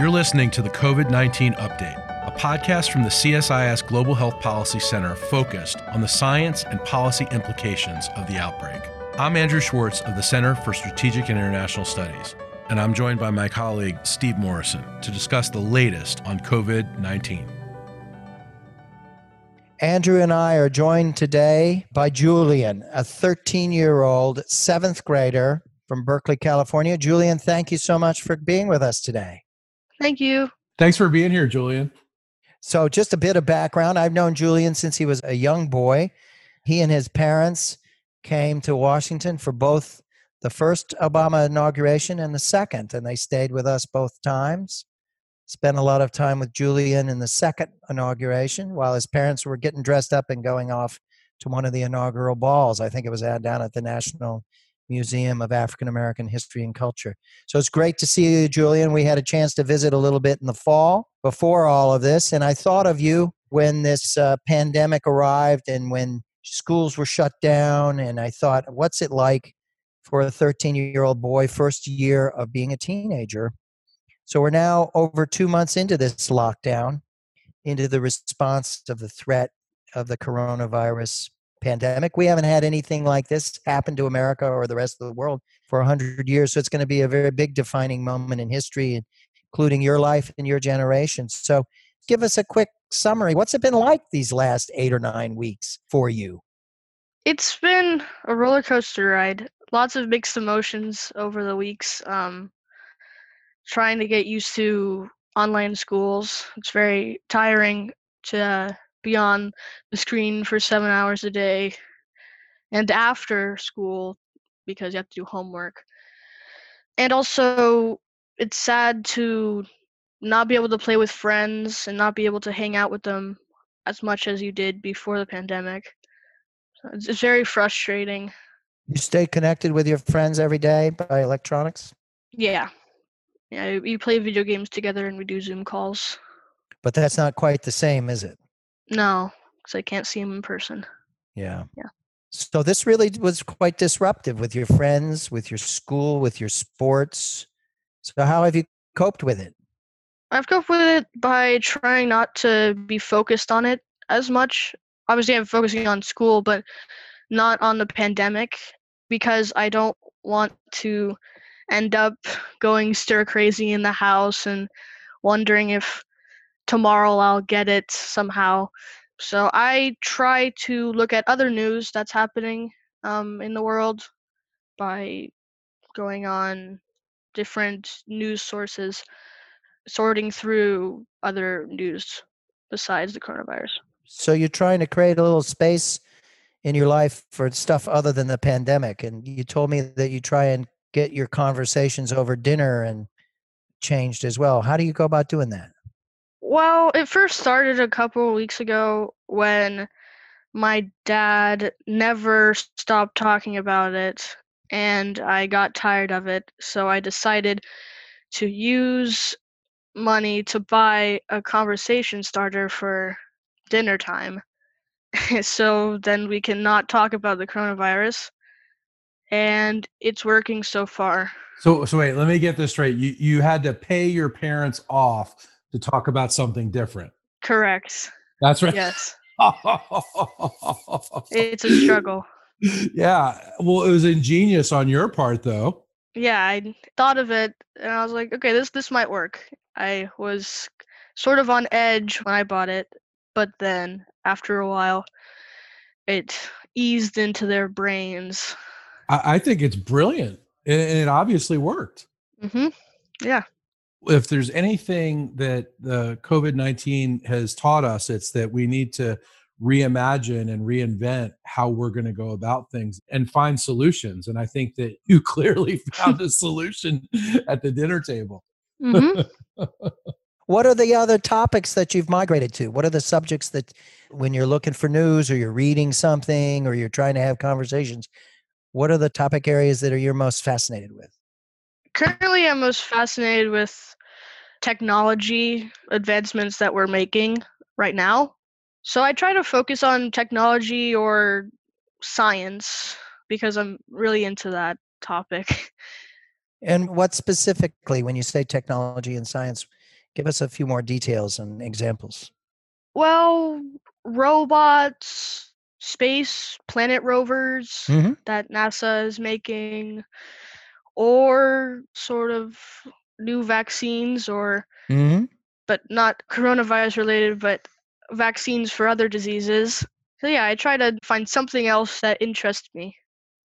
You're listening to the COVID 19 Update, a podcast from the CSIS Global Health Policy Center focused on the science and policy implications of the outbreak. I'm Andrew Schwartz of the Center for Strategic and International Studies, and I'm joined by my colleague Steve Morrison to discuss the latest on COVID 19. Andrew and I are joined today by Julien, a 13 year old seventh grader from Berkeley, California. Julien, thank you so much for being with us today. Thank you. Thanks for being here, Julien. So, just a bit of background I've known Julien since he was a young boy. He and his parents came to Washington for both the first Obama inauguration and the second, and they stayed with us both times spent a lot of time with Julien in the second inauguration while his parents were getting dressed up and going off to one of the inaugural balls. I think it was down at the National Museum of African American History and Culture. So it's great to see you, Julien. We had a chance to visit a little bit in the fall before all of this, and I thought of you when this uh, pandemic arrived and when schools were shut down. And I thought, what's it like for a 13 year old boy, first year of being a teenager? So we're now over two months into this lockdown, into the response of the threat of the coronavirus pandemic. We haven't had anything like this happen to America or the rest of the world for 100 years. So it's going to be a very big defining moment in history, including your life and your generation. So give us a quick summary. What's it been like these last eight or nine weeks for you? It's been a roller coaster ride. Lots of mixed emotions over the weeks. Um, trying to get used to online schools. It's very tiring to be on the screen for seven hours a day and after school because you have to do homework. And also, it's sad to not be able to play with friends and not be able to hang out with them as much as you did before the pandemic. So it's, it's very frustrating. You stay connected with your friends every day by electronics? Yeah. Yeah, we play video games together and we do Zoom calls. But that's not quite the same, is it? No, because I can't see him in person. Yeah. Yeah. So this really was quite disruptive with your friends, with your school, with your sports. So how have you coped with it? I've coped with it by trying not to be focused on it as much. Obviously, I'm focusing on school, but not on the pandemic because I don't want to end up going stir crazy in the house and wondering if tomorrow I'll get it somehow. So I try to look at other news that's happening um, in the world by going on different news sources, sorting through other news besides the coronavirus. So you're trying to create a little space in your life for stuff other than the pandemic. And you told me that you try and get your conversations over dinner and changed as well. How do you go about doing that? Well, it first started a couple of weeks ago when my dad never stopped talking about it and I got tired of it. So I decided to use money to buy a conversation starter for dinner time. so then we can not talk about the coronavirus and it's working so far. So, so wait, let me get this straight. You you had to pay your parents off to talk about something different. Correct. That's right. Yes. it's a struggle. Yeah. Well, it was ingenious on your part, though. Yeah, I thought of it, and I was like, okay, this this might work. I was sort of on edge when I bought it, but then after a while, it eased into their brains I, I think it's brilliant, and, and it obviously worked. Mm-hmm. Yeah. If there's anything that the COVID nineteen has taught us, it's that we need to reimagine and reinvent how we're going to go about things and find solutions. And I think that you clearly found a solution at the dinner table. Mm-hmm. what are the other topics that you've migrated to? What are the subjects that, when you're looking for news or you're reading something or you're trying to have conversations, what are the topic areas that are you're most fascinated with? Currently, I'm most fascinated with technology advancements that we're making right now. So I try to focus on technology or science because I'm really into that topic. And what specifically, when you say technology and science, Give us a few more details and examples. Well, robots, space, planet rovers Mhm. that NASA is making, or sort of new vaccines, or hmm but not coronavirus related, but vaccines for other diseases. So yeah, I try to find something else that interests me.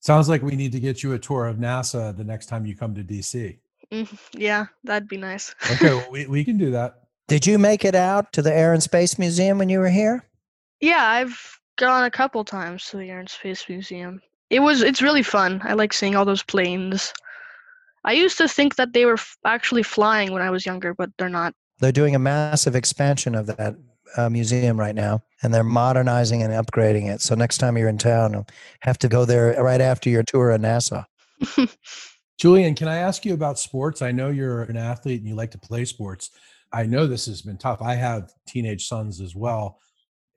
Sounds like we need to get you a tour of NASA the next time you come to DC. Mm, yeah, that'd be nice. Okay, well, we, we can do that. Did you make it out to the Air and Space Museum when you were here? yeah, I've gone a couple times to the Air and Space Museum. It was it's really fun. I like seeing all those planes. I used to think that they were f- actually flying when I was younger, but they're not. They're doing a massive expansion of that uh, museum right now, and they're modernizing and upgrading it. So next time you're in town, you'll have to go there right after your tour of NASA. Julien, can I ask you about sports? I know you're an athlete and you like to play sports. I know this has been tough. I have teenage sons as well.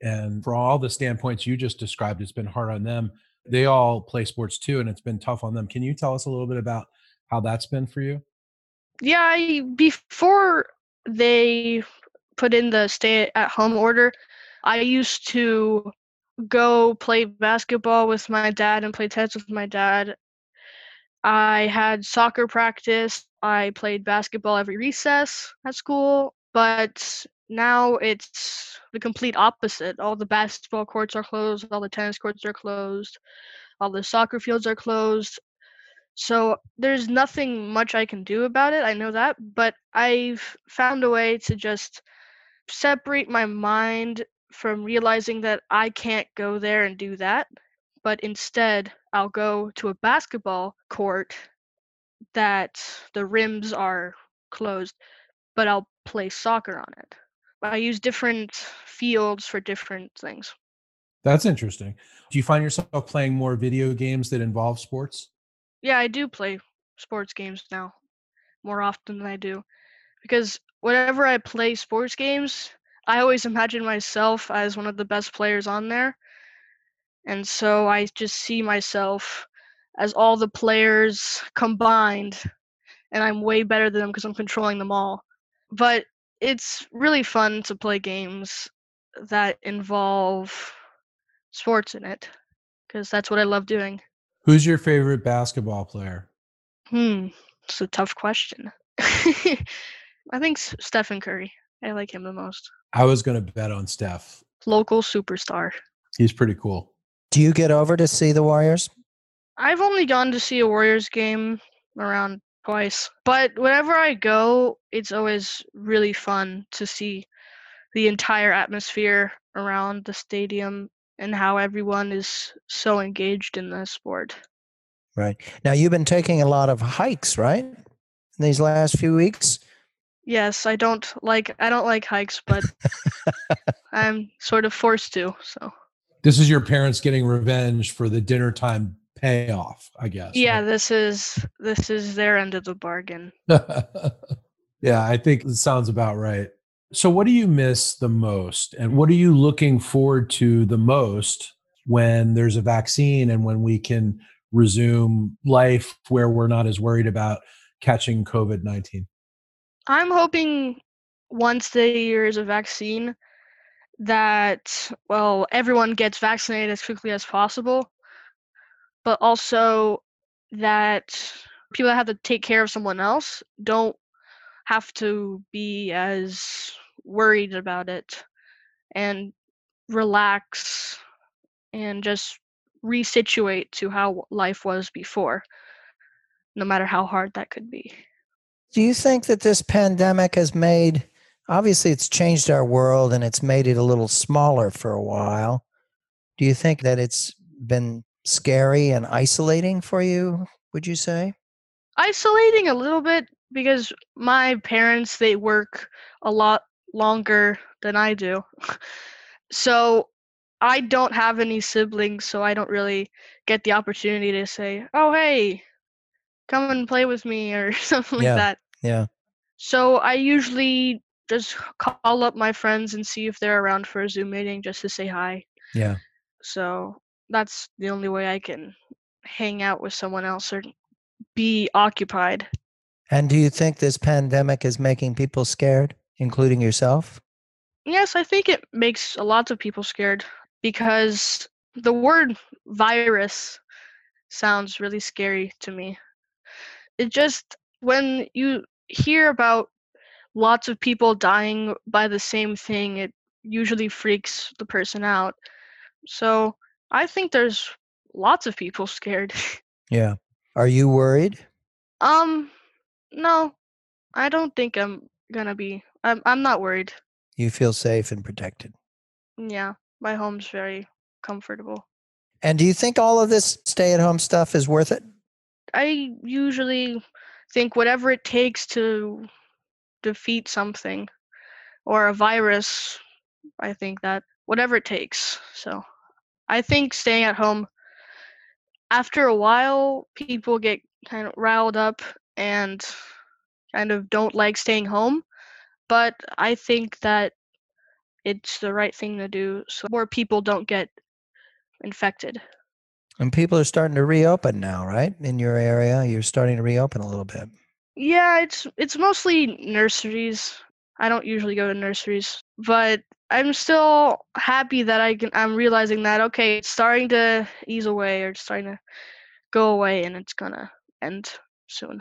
And for all the standpoints you just described, it's been hard on them. They all play sports too, and it's been tough on them. Can you tell us a little bit about how that's been for you? yeah, I, before they put in the stay at home order, I used to go play basketball with my dad and play tennis with my dad. I had soccer practice. I played basketball every recess at school, but now it's the complete opposite. All the basketball courts are closed, all the tennis courts are closed, all the soccer fields are closed. So there's nothing much I can do about it. I know that, but I've found a way to just separate my mind from realizing that I can't go there and do that, but instead I'll go to a basketball court that the rims are closed, but I'll play soccer on it. I use different fields for different things. That's interesting. Do you find yourself playing more video games that involve sports? Yeah, I do play sports games now more often than I do because whenever I play sports games, I always imagine myself as one of the best players on there. And so I just see myself as all the players combined, and I'm way better than them because I'm controlling them all. But it's really fun to play games that involve sports in it because that's what I love doing. Who's your favorite basketball player? Hmm, it's a tough question. I think Stephen Curry. I like him the most. I was going to bet on Steph. Local superstar. He's pretty cool. Do you get over to see the Warriors? I've only gone to see a Warriors game around twice, but whenever I go, it's always really fun to see the entire atmosphere around the stadium and how everyone is so engaged in the sport. Right. Now you've been taking a lot of hikes, right? In these last few weeks. Yes, I don't like I don't like hikes, but I'm sort of forced to. So This is your parents getting revenge for the dinner time payoff, I guess. yeah, this is this is their end of the bargain. yeah, I think it sounds about right. So, what do you miss the most? And what are you looking forward to the most when there's a vaccine and when we can resume life where we're not as worried about catching COVID 19? I'm hoping once there is a vaccine that well everyone gets vaccinated as quickly as possible, but also that people that have to take care of someone else don't have to be as worried about it and relax and just resituate to how life was before, no matter how hard that could be. Do you think that this pandemic has made, obviously, it's changed our world and it's made it a little smaller for a while? Do you think that it's been scary and isolating for you, would you say? Isolating a little bit because my parents they work a lot longer than I do. So I don't have any siblings, so I don't really get the opportunity to say, "Oh, hey, come and play with me" or something Yeah. like that. Yeah. So I usually just call up my friends and see if they're around for a Zoom meeting just to say hi. Yeah. So that's the only way I can hang out with someone else or be occupied. And do you think this pandemic is making people scared? including yourself? Yes, I think it makes a lot of people scared because the word virus sounds really scary to me. It just, when you hear about lots of people dying by the same thing, it usually freaks the person out. So I think there's lots of people scared. Yeah. Are you worried? um, no, I don't think I'm gonna be. I'm I'm not worried. You feel safe and protected. Yeah, my home's very comfortable. And do you think all of this stay at home stuff is worth it? I usually think whatever it takes to defeat something or a virus, I think that whatever it takes. So I think staying at home after a while people get kind of riled up and kind of don't like staying home, but I think that it's the right thing to do so more people don't get infected. And people are starting to reopen now, right? In your area, you're starting to reopen a little bit. Yeah, it's it's mostly nurseries. I don't usually go to nurseries, but I'm still happy that I can. I'm realizing that okay, it's starting to ease away or it's starting to go away, and it's gonna end soon.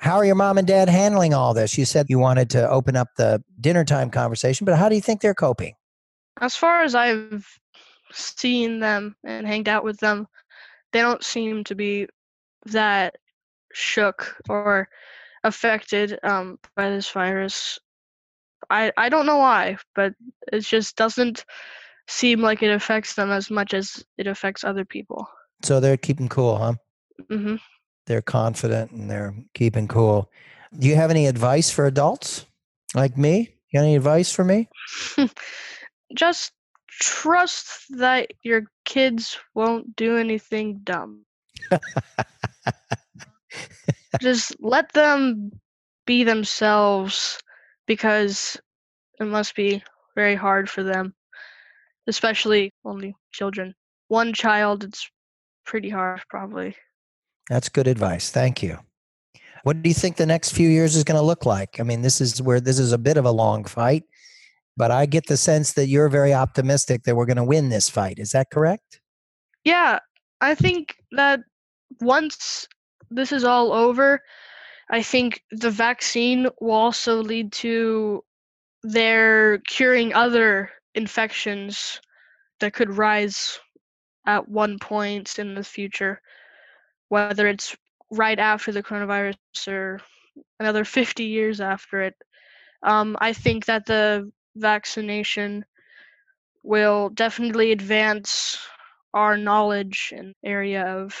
How are your mom and dad handling all this? You said you wanted to open up the dinner time conversation, but how do you think they're coping? As far as I've seen them and hanged out with them, they don't seem to be that shook or affected um, by this virus. I I don't know why, but it just doesn't seem like it affects them as much as it affects other people. So they're keeping cool, huh? hmm They're confident and they're keeping cool. Do you have any advice for adults like me? You got any advice for me? just trust that your kids won't do anything dumb. just let them be themselves because it must be very hard for them, especially only children. One child, it's pretty hard, probably. That's good advice. Thank you. What do you think the next few years is going to look like? I mean, this is where this is a bit of a long fight, but I get the sense that you're very optimistic that we're going to win this fight. Is that correct? Yeah, I think that once this is all over, I think the vaccine will also lead to their curing other infections that could rise at one point in the future, whether it's right after the coronavirus or another 50 years after it. Um, I think that the vaccination will definitely advance our knowledge and area of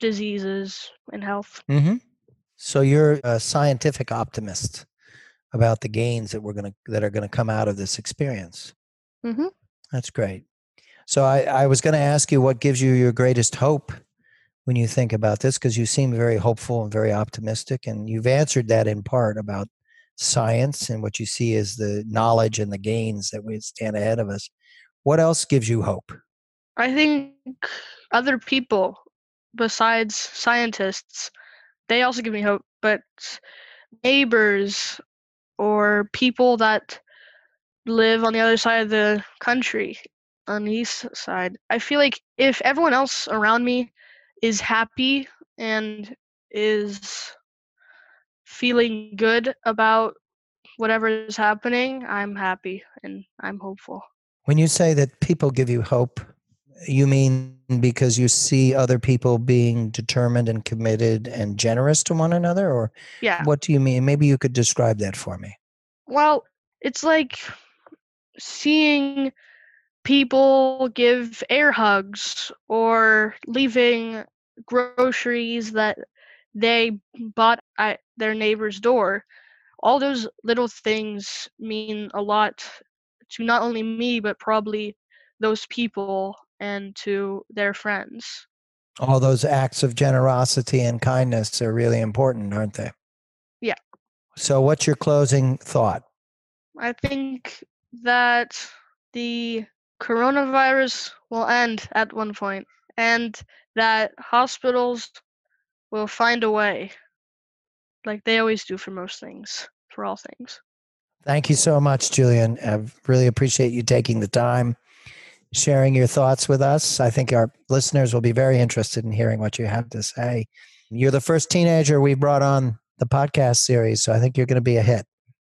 diseases and health. Mm-hmm. So you're a scientific optimist about the gains that we're going to that are going to come out of this experience. hmm That's great. So I, I was going to ask you what gives you your greatest hope when you think about this, because you seem very hopeful and very optimistic, and you've answered that in part about science and what you see as the knowledge and the gains that we stand ahead of us. What else gives you hope? I think other people besides scientists, they also give me hope, but neighbors or people that live on the other side of the country, on the east side. I feel like if everyone else around me is happy and is feeling good about whatever is happening, I'm happy and I'm hopeful. When you say that people give you hope, you mean because you see other people being determined and committed and generous to one another, or Yeah. what do you mean? Maybe you could describe that for me. Well, it's like seeing people give air hugs or leaving groceries that they bought at their neighbor's door. All those little things mean a lot to not only me, but probably those people and to their friends. All those acts of generosity and kindness are really important, aren't they? Yeah. So, what's your closing thought? I think that the coronavirus will end at one point and that hospitals will find a way like they always do for most things, for all things. Thank you so much, Julien. I really appreciate you taking the time, sharing your thoughts with us. I think our listeners will be very interested in hearing what you have to say. You're the first teenager we've brought on the podcast series, so I think you're going to be a hit.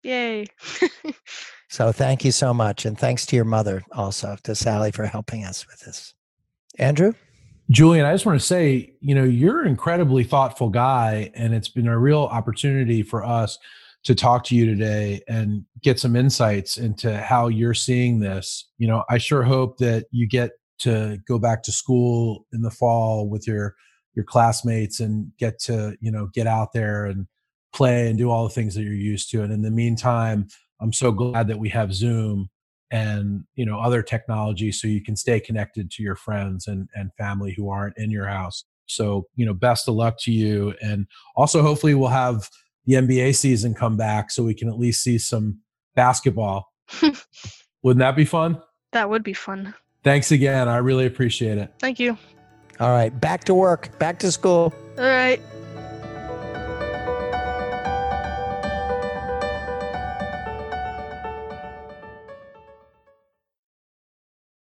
Yay. so thank you so much. And thanks to your mother also, to Sally, for helping us with this. Andrew? Julien, I just want to say, you know, you're an incredibly thoughtful guy, and it's been a real opportunity for us to talk to you today and get some insights into how you're seeing this. You know, I sure hope that you get to go back to school in the fall with your your classmates and get to, you know, get out there and play and do all the things that you're used to. And in the meantime, I'm so glad that we have Zoom and you know other technology so you can stay connected to your friends and and family who aren't in your house. So you know best of luck to you and also hopefully we'll have the nba season come back so we can at least see some basketball. Wouldn't that be fun? That would be fun. Thanks again i really appreciate it. Thank you. All right back to work back to school. All right